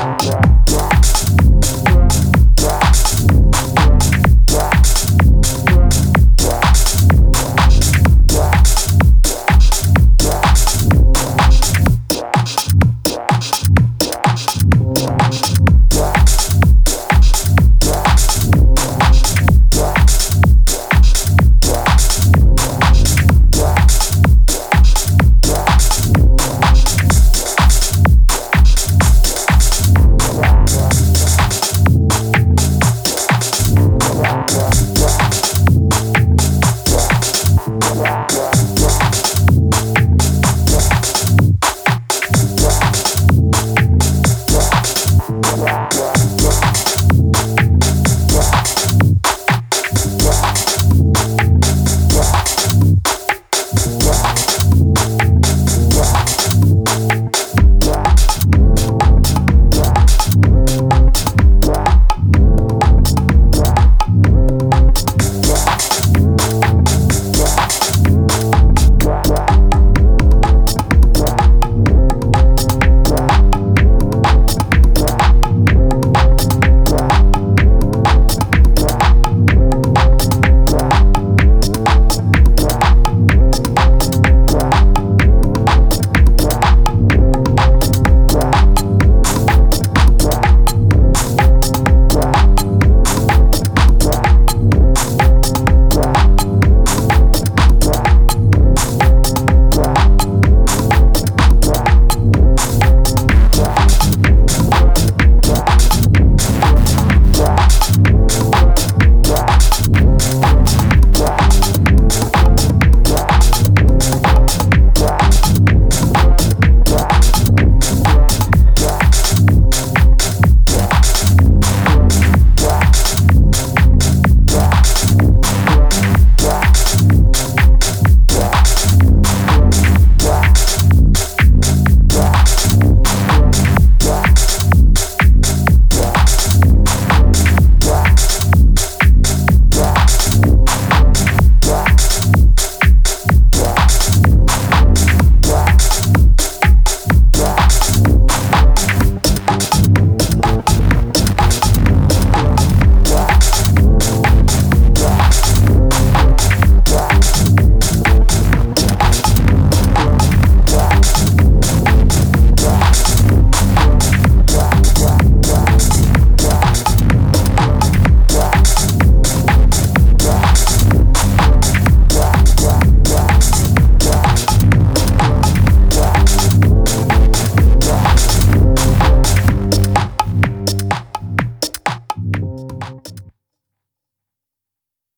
Yeah. Rock.